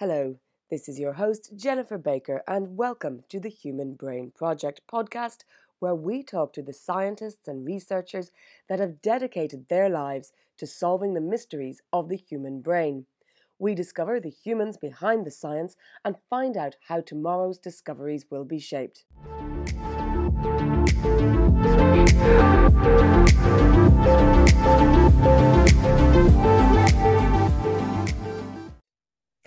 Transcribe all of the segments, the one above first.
Hello, this is your host, Jennifer Baker, and welcome to the Human Brain Project podcast, where we talk to the scientists and researchers that have dedicated their lives to solving the mysteries of the human brain. We discover the humans behind the science and find out how tomorrow's discoveries will be shaped.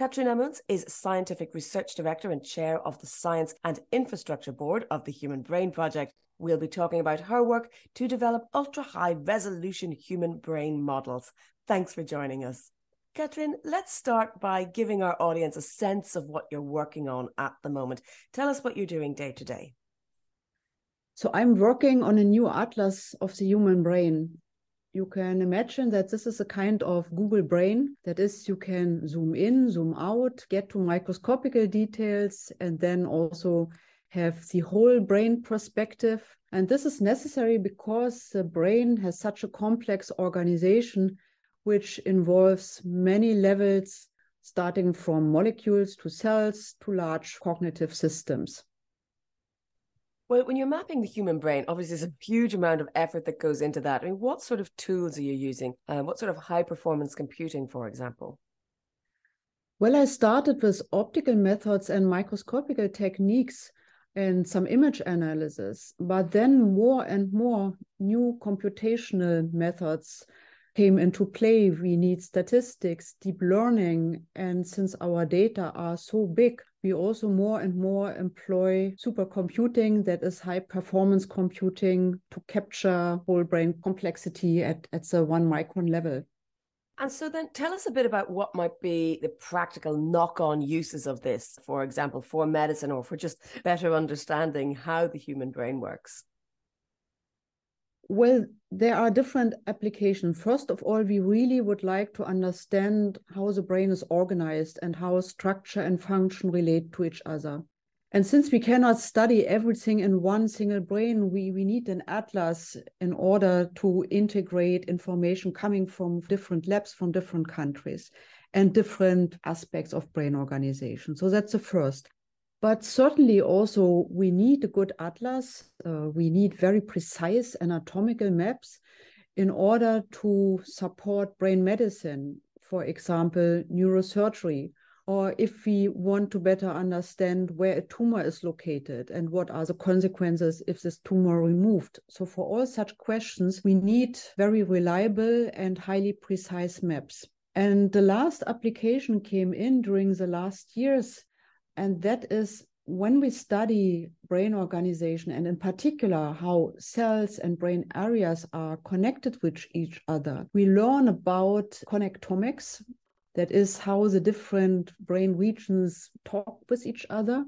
Katrin Amunts is Scientific Research Director and Chair of the Science and Infrastructure Board of the Human Brain Project. We'll be talking about her work to develop ultra high resolution human brain models. Thanks for joining us. Katrin, let's start by giving our audience a sense of what you're working on at the moment. Tell us what you're doing day to day. So, I'm working on a new atlas of the human brain you can imagine that this is a kind of Google Brain. That is, you can zoom in, zoom out, get to microscopical details, and then also have the whole brain perspective. And this is necessary because the brain has such a complex organization, which involves many levels, starting from molecules to cells to large cognitive systems. Well, when you're mapping the human brain, obviously there's a huge amount of effort that goes into that. I mean, what sort of tools are you using? Uh, what sort of high performance computing, for example? Well, I started with optical methods and microscopical techniques and some image analysis, but then more and more new computational methods came into play. We need statistics, deep learning, and since our data are so big, we also more and more employ supercomputing, that is high performance computing, to capture whole brain complexity at, at the one micron level. And so then tell us a bit about what might be the practical knock on uses of this, for example, for medicine or for just better understanding how the human brain works. Well, there are different applications. First of all, we really would like to understand how the brain is organized and how structure and function relate to each other. And since we cannot study everything in one single brain, we, we need an atlas in order to integrate information coming from different labs from different countries and different aspects of brain organization. So that's the first. But certainly also we need a good atlas. Uh, we need very precise anatomical maps in order to support brain medicine, for example, neurosurgery, or if we want to better understand where a tumor is located and what are the consequences if this tumor removed. So for all such questions, we need very reliable and highly precise maps. And the last application came in during the last years and that is when we study brain organization and in particular how cells and brain areas are connected with each other, we learn about connectomics. That is how the different brain regions talk with each other.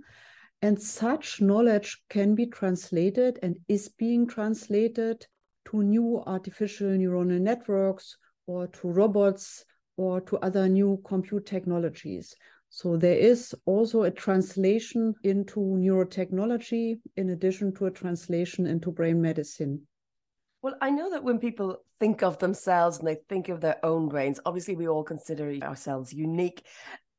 And such knowledge can be translated and is being translated to new artificial neuronal networks or to robots or to other new compute technologies. So there is also a translation into neurotechnology in addition to a translation into brain medicine. Well, I know that when people think of themselves and they think of their own brains, obviously we all consider ourselves unique.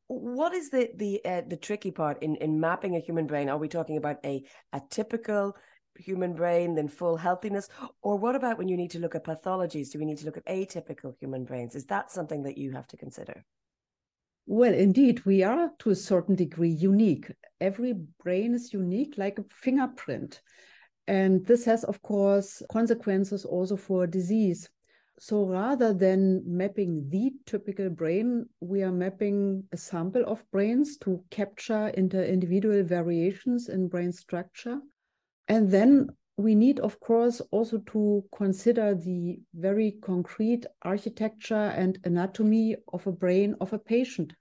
What is the the uh, the tricky part in in mapping a human brain? Are we talking about a a typical human brain then full healthiness or what about when you need to look at pathologies do we need to look at atypical human brains is that something that you have to consider well, indeed, we are to a certain degree unique. Every brain is unique, like a fingerprint. And this has, of course, consequences also for disease. So rather than mapping the typical brain, we are mapping a sample of brains to capture inter individual variations in brain structure. And then we need, of course, also to consider the very concrete architecture and anatomy of a brain of a patient.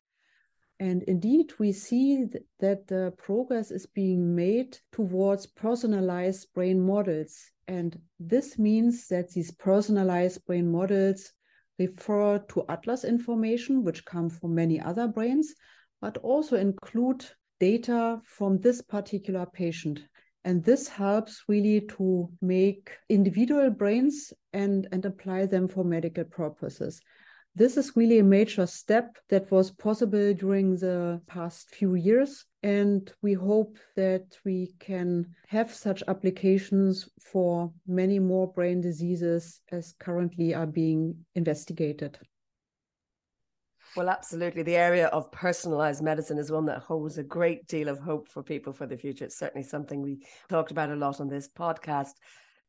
And indeed, we see that the progress is being made towards personalized brain models. And this means that these personalized brain models refer to atlas information, which come from many other brains, but also include data from this particular patient. And this helps really to make individual brains and, and apply them for medical purposes. This is really a major step that was possible during the past few years. And we hope that we can have such applications for many more brain diseases as currently are being investigated. Well, absolutely. The area of personalized medicine is one that holds a great deal of hope for people for the future. It's certainly something we talked about a lot on this podcast.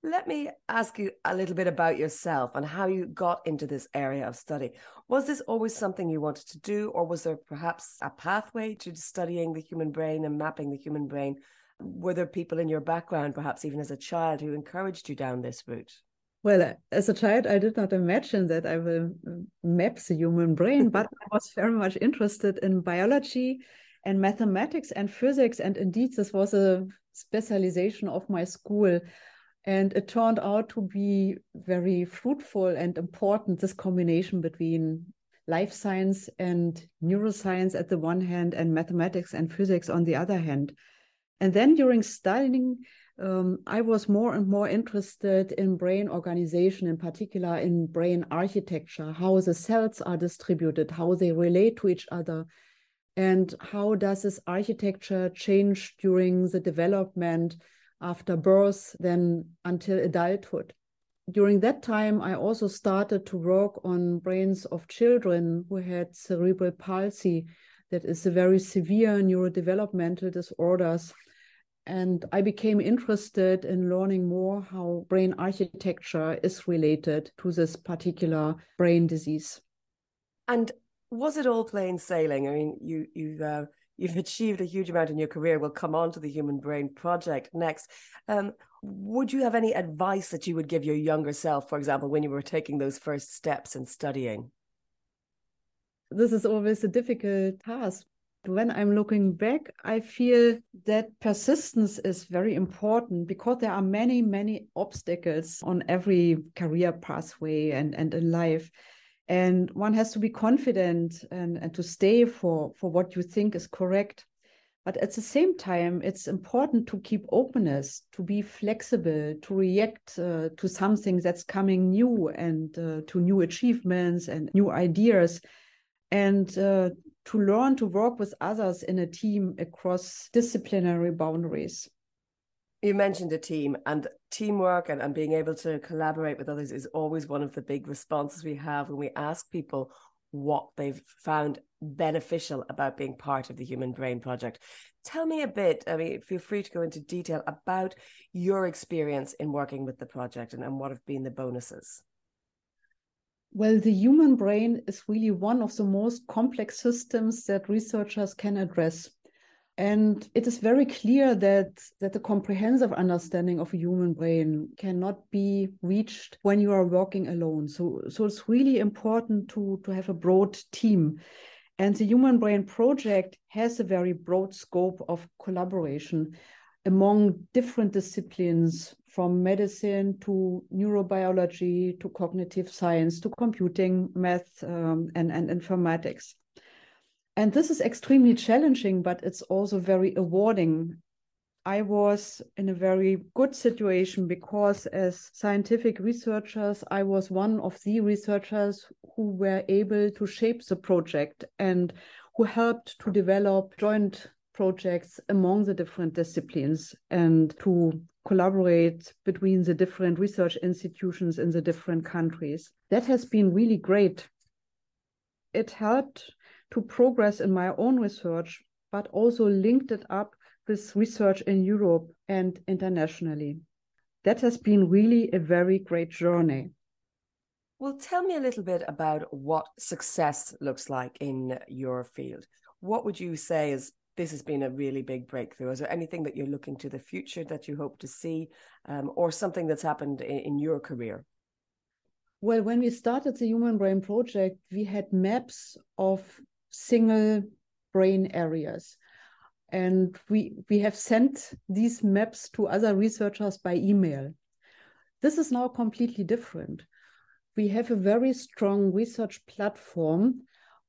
Let me ask you a little bit about yourself and how you got into this area of study. Was this always something you wanted to do, or was there perhaps a pathway to studying the human brain and mapping the human brain? Were there people in your background, perhaps even as a child, who encouraged you down this route? Well, as a child, I did not imagine that I will map the human brain, but I was very much interested in biology and mathematics and physics. And indeed, this was a specialization of my school. And it turned out to be very fruitful and important this combination between life science and neuroscience at the one hand, and mathematics and physics on the other hand. And then during studying, um, I was more and more interested in brain organization, in particular in brain architecture, how the cells are distributed, how they relate to each other, and how does this architecture change during the development after birth, then until adulthood. During that time, I also started to work on brains of children who had cerebral palsy, that is a very severe neurodevelopmental disorders and I became interested in learning more how brain architecture is related to this particular brain disease. And was it all plain sailing? I mean, you you've uh, you've achieved a huge amount in your career. We'll come on to the Human Brain Project next. Um, would you have any advice that you would give your younger self, for example, when you were taking those first steps in studying? This is always a difficult task when I'm looking back, I feel that persistence is very important because there are many, many obstacles on every career pathway and, and in life. And one has to be confident and, and to stay for, for what you think is correct. But at the same time, it's important to keep openness, to be flexible, to react uh, to something that's coming new and uh, to new achievements and new ideas. And uh, to learn to work with others in a team across disciplinary boundaries. You mentioned a team and teamwork and, and being able to collaborate with others is always one of the big responses we have when we ask people what they've found beneficial about being part of the Human Brain Project. Tell me a bit, I mean, feel free to go into detail about your experience in working with the project and, and what have been the bonuses. Well, the human brain is really one of the most complex systems that researchers can address. And it is very clear that, that the comprehensive understanding of a human brain cannot be reached when you are working alone. So, so it's really important to, to have a broad team. And the Human Brain Project has a very broad scope of collaboration among different disciplines from medicine to neurobiology to cognitive science to computing, math, um, and, and informatics. And this is extremely challenging, but it's also very rewarding. I was in a very good situation because, as scientific researchers, I was one of the researchers who were able to shape the project and who helped to develop joint projects among the different disciplines and to collaborate between the different research institutions in the different countries. That has been really great. It helped to progress in my own research, but also linked it up with research in Europe and internationally. That has been really a very great journey. Well, tell me a little bit about what success looks like in your field. What would you say is this has been a really big breakthrough. Is there anything that you're looking to the future that you hope to see, um, or something that's happened in, in your career? Well, when we started the Human Brain Project, we had maps of single brain areas. And we, we have sent these maps to other researchers by email. This is now completely different. We have a very strong research platform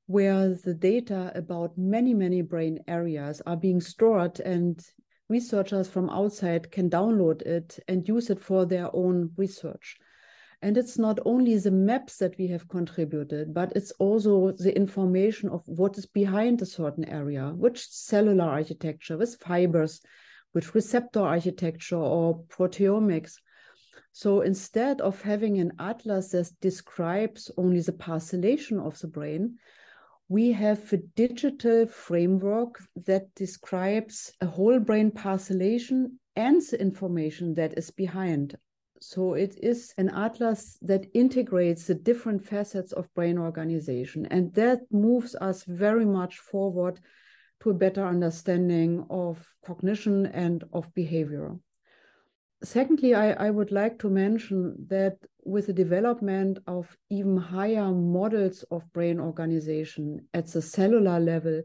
where the data about many, many brain areas are being stored and researchers from outside can download it and use it for their own research. And it's not only the maps that we have contributed, but it's also the information of what is behind a certain area, which cellular architecture with fibers, which receptor architecture or proteomics. So instead of having an atlas that describes only the parcellation of the brain, we have a digital framework that describes a whole brain parcellation and the information that is behind. So it is an atlas that integrates the different facets of brain organization. And that moves us very much forward to a better understanding of cognition and of behavior. Secondly, I, I would like to mention that with the development of even higher models of brain organization at the cellular level,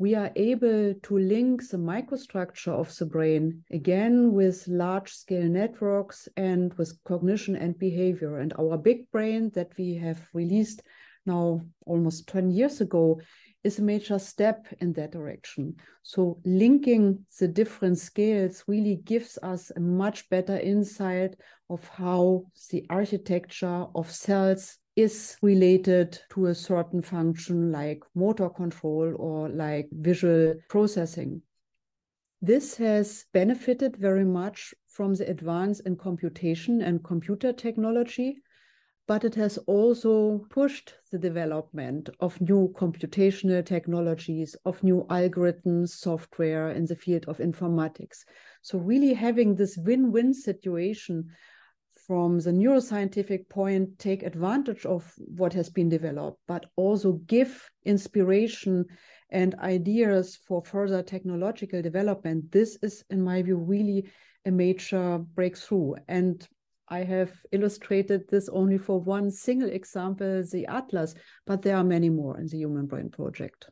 we are able to link the microstructure of the brain again with large scale networks and with cognition and behavior. And our big brain that we have released now almost 10 years ago is a major step in that direction. So, linking the different scales really gives us a much better insight of how the architecture of cells is related to a certain function like motor control or like visual processing. This has benefited very much from the advance in computation and computer technology but it has also pushed the development of new computational technologies, of new algorithms, software in the field of informatics. So, really having this win win situation from the neuroscientific point, take advantage of what has been developed, but also give inspiration and ideas for further technological development. This is, in my view, really a major breakthrough. And I have illustrated this only for one single example, the Atlas, but there are many more in the Human Brain Project.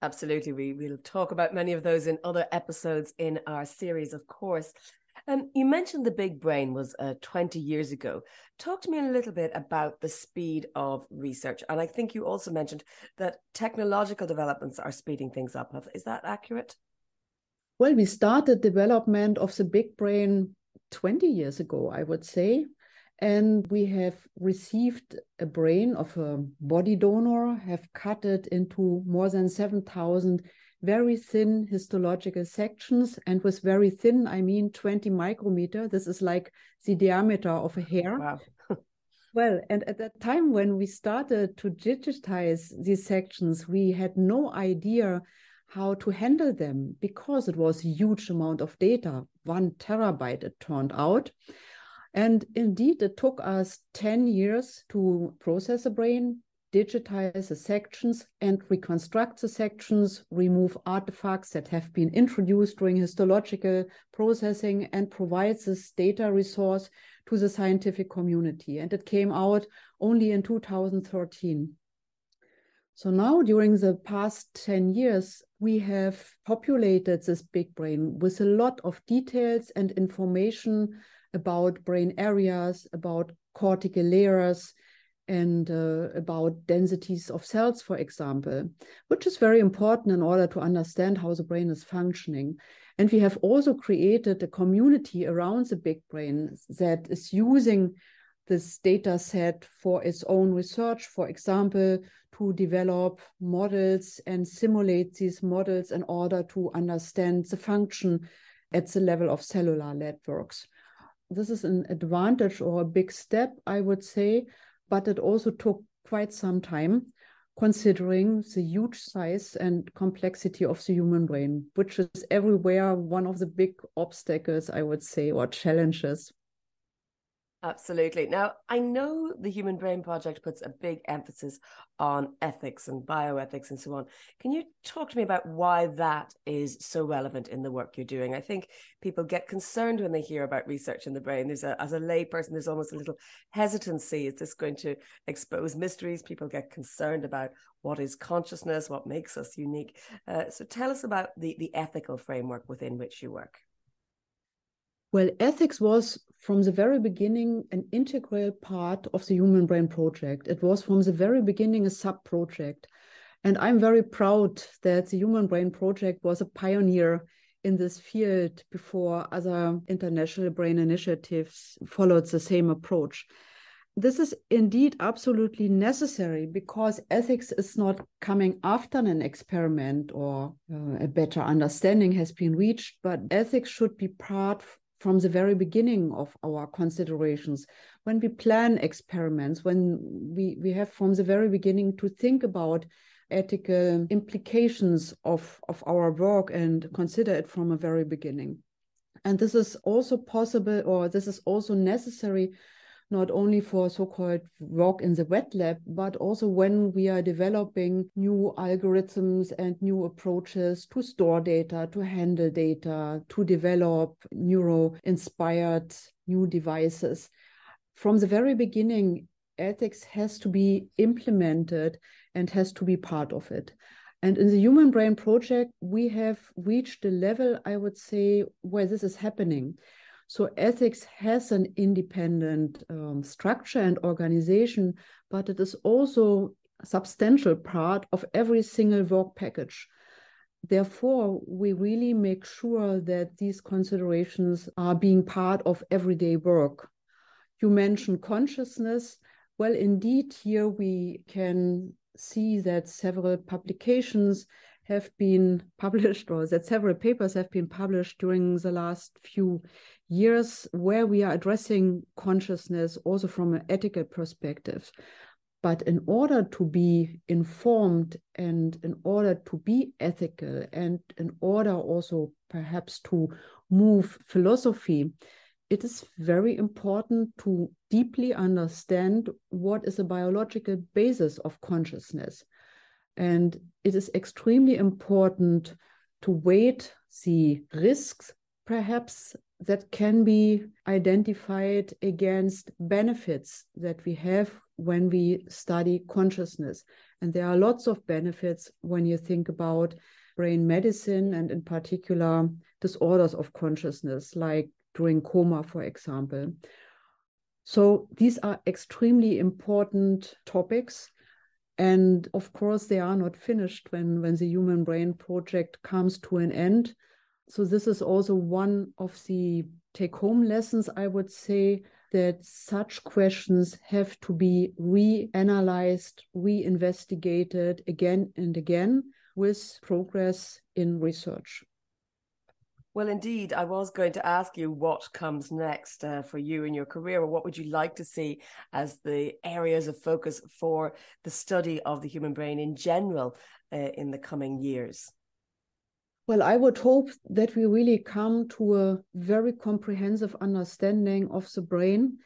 Absolutely. We will talk about many of those in other episodes in our series, of course. Um, you mentioned the big brain was uh, 20 years ago. Talk to me a little bit about the speed of research. And I think you also mentioned that technological developments are speeding things up. Is that accurate? Well, we started development of the big brain 20 years ago, I would say. And we have received a brain of a body donor, have cut it into more than 7,000 very thin histological sections. And with very thin, I mean 20 micrometer. This is like the diameter of a hair. Wow. well, and at that time when we started to digitize these sections, we had no idea how to handle them because it was a huge amount of data, one terabyte, it turned out. And indeed, it took us 10 years to process a brain, digitize the sections, and reconstruct the sections, remove artifacts that have been introduced during histological processing, and provide this data resource to the scientific community. And it came out only in 2013. So now, during the past 10 years, we have populated this big brain with a lot of details and information about brain areas, about cortical layers, and uh, about densities of cells, for example, which is very important in order to understand how the brain is functioning. And we have also created a community around the big brain that is using this data set for its own research, for example, to develop models and simulate these models in order to understand the function at the level of cellular networks. This is an advantage or a big step, I would say, but it also took quite some time considering the huge size and complexity of the human brain, which is everywhere one of the big obstacles, I would say, or challenges. Absolutely. Now, I know the Human Brain Project puts a big emphasis on ethics and bioethics and so on. Can you talk to me about why that is so relevant in the work you're doing? I think people get concerned when they hear about research in the brain. There's a, as a layperson, there's almost a little hesitancy. Is this going to expose mysteries? People get concerned about what is consciousness, what makes us unique. Uh, so tell us about the, the ethical framework within which you work. Well, ethics was from the very beginning an integral part of the Human Brain Project. It was from the very beginning a sub project. And I'm very proud that the Human Brain Project was a pioneer in this field before other international brain initiatives followed the same approach. This is indeed absolutely necessary because ethics is not coming after an experiment or uh, a better understanding has been reached, but ethics should be part from the very beginning of our considerations when we plan experiments when we, we have from the very beginning to think about ethical implications of, of our work and consider it from a very beginning. And this is also possible, or this is also necessary, not only for so called work in the wet lab, but also when we are developing new algorithms and new approaches to store data, to handle data, to develop neuro inspired new devices. From the very beginning, ethics has to be implemented and has to be part of it. And in the Human Brain Project, we have reached a level, I would say, where this is happening. So ethics has an independent um, structure and organization, but it is also a substantial part of every single work package. Therefore, we really make sure that these considerations are being part of everyday work. You mentioned consciousness. Well, indeed, here we can see that several publications have been published or that several papers have been published during the last few years where we are addressing consciousness also from an ethical perspective. But in order to be informed and in order to be ethical and in order also perhaps to move philosophy, it is very important to deeply understand what is the biological basis of consciousness. And it is extremely important to weight the risks, perhaps, that can be identified against benefits that we have when we study consciousness. And there are lots of benefits when you think about brain medicine and, in particular, disorders of consciousness, like during coma, for example. So these are extremely important topics. And of course, they are not finished when, when the Human Brain Project comes to an end. So, this is also one of the take home lessons, I would say, that such questions have to be reanalyzed, reinvestigated again and again with progress in research. Well, indeed, I was going to ask you what comes next uh, for you in your career, or what would you like to see as the areas of focus for the study of the human brain in general uh, in the coming years? Well, I would hope that we really come to a very comprehensive understanding of the brain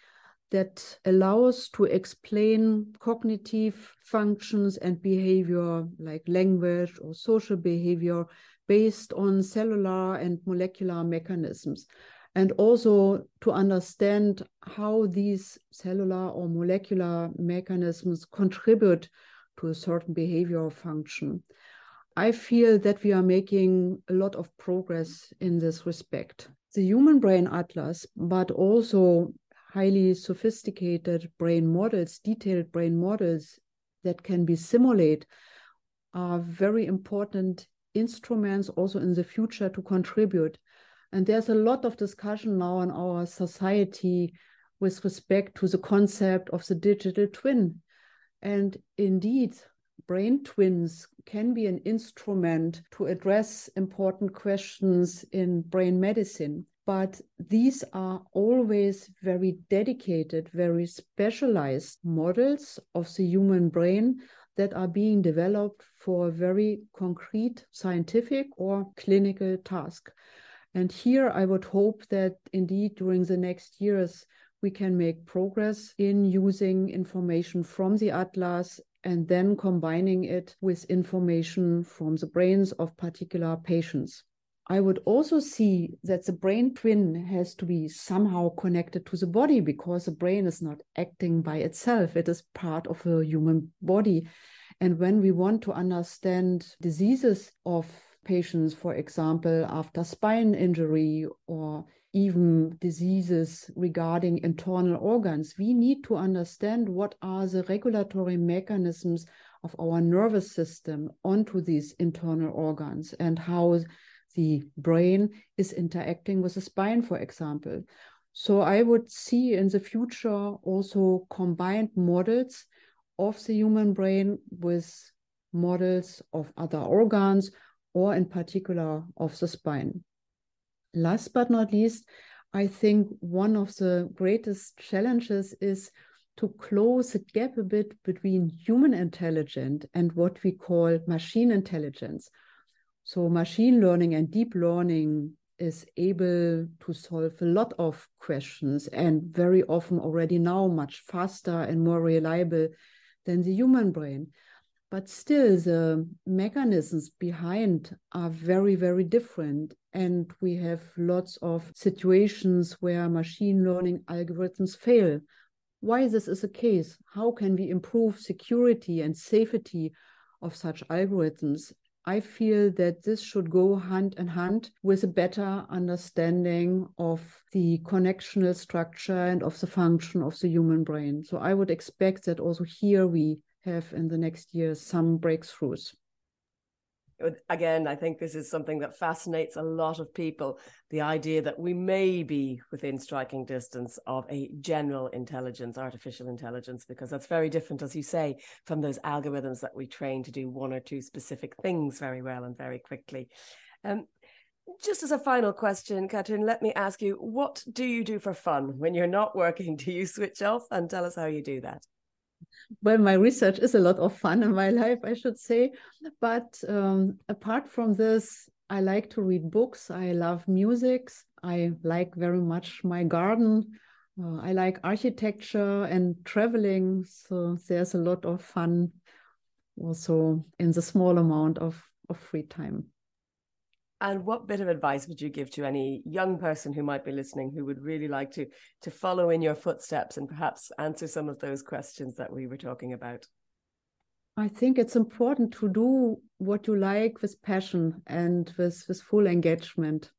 that allows to explain cognitive functions and behavior like language or social behavior based on cellular and molecular mechanisms and also to understand how these cellular or molecular mechanisms contribute to a certain behavioral function. I feel that we are making a lot of progress in this respect. The Human Brain Atlas, but also highly sophisticated brain models, detailed brain models that can be simulated, are very important instruments also in the future to contribute. And there's a lot of discussion now in our society with respect to the concept of the digital twin. And indeed, brain twins can be an instrument to address important questions in brain medicine. But these are always very dedicated, very specialized models of the human brain that are being developed for a very concrete scientific or clinical task. And here I would hope that indeed during the next years, we can make progress in using information from the atlas and then combining it with information from the brains of particular patients. I would also see that the brain twin has to be somehow connected to the body because the brain is not acting by itself. It is part of a human body. And when we want to understand diseases of patients, for example, after spine injury or even diseases regarding internal organs, we need to understand what are the regulatory mechanisms of our nervous system onto these internal organs and how the brain is interacting with the spine, for example. So I would see in the future also combined models of the human brain with models of other organs or in particular of the spine. Last but not least, I think one of the greatest challenges is to close the gap a bit between human intelligence and what we call machine intelligence. So, machine learning and deep learning is able to solve a lot of questions and very often already now much faster and more reliable than the human brain. But still, the mechanisms behind are very, very different. And we have lots of situations where machine learning algorithms fail. Why this is the case? How can we improve security and safety of such algorithms? I feel that this should go hand in hand with a better understanding of the connectional structure and of the function of the human brain. So I would expect that also here we have in the next years some breakthroughs again, I think this is something that fascinates a lot of people the idea that we may be within striking distance of a general intelligence, artificial intelligence, because that's very different, as you say, from those algorithms that we train to do one or two specific things very well and very quickly. Um, just as a final question, Catherine, let me ask you what do you do for fun when you're not working? Do you switch off and tell us how you do that? Well, my research is a lot of fun in my life, I should say. But um, apart from this, I like to read books. I love music. I like very much my garden. Uh, I like architecture and traveling. So there's a lot of fun also in the small amount of, of free time. And what bit of advice would you give to any young person who might be listening who would really like to to follow in your footsteps and perhaps answer some of those questions that we were talking about? I think it's important to do what you like with passion and with, with full engagement.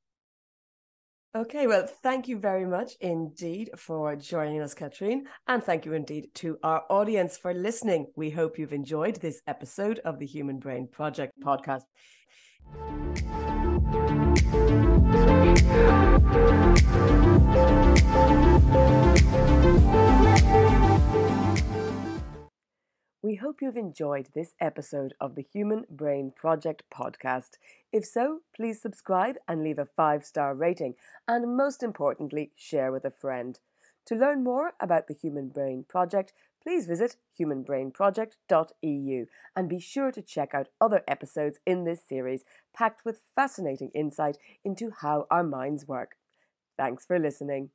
Okay, well, thank you very much indeed for joining us, Katrin. And thank you indeed to our audience for listening. We hope you've enjoyed this episode of the Human Brain Project podcast. We hope you've enjoyed this episode of the Human Brain Project podcast. If so, please subscribe and leave a five star rating, and most importantly, share with a friend. To learn more about the Human Brain Project, please visit humanbrainproject.eu and be sure to check out other episodes in this series packed with fascinating insight into how our minds work. Thanks for listening.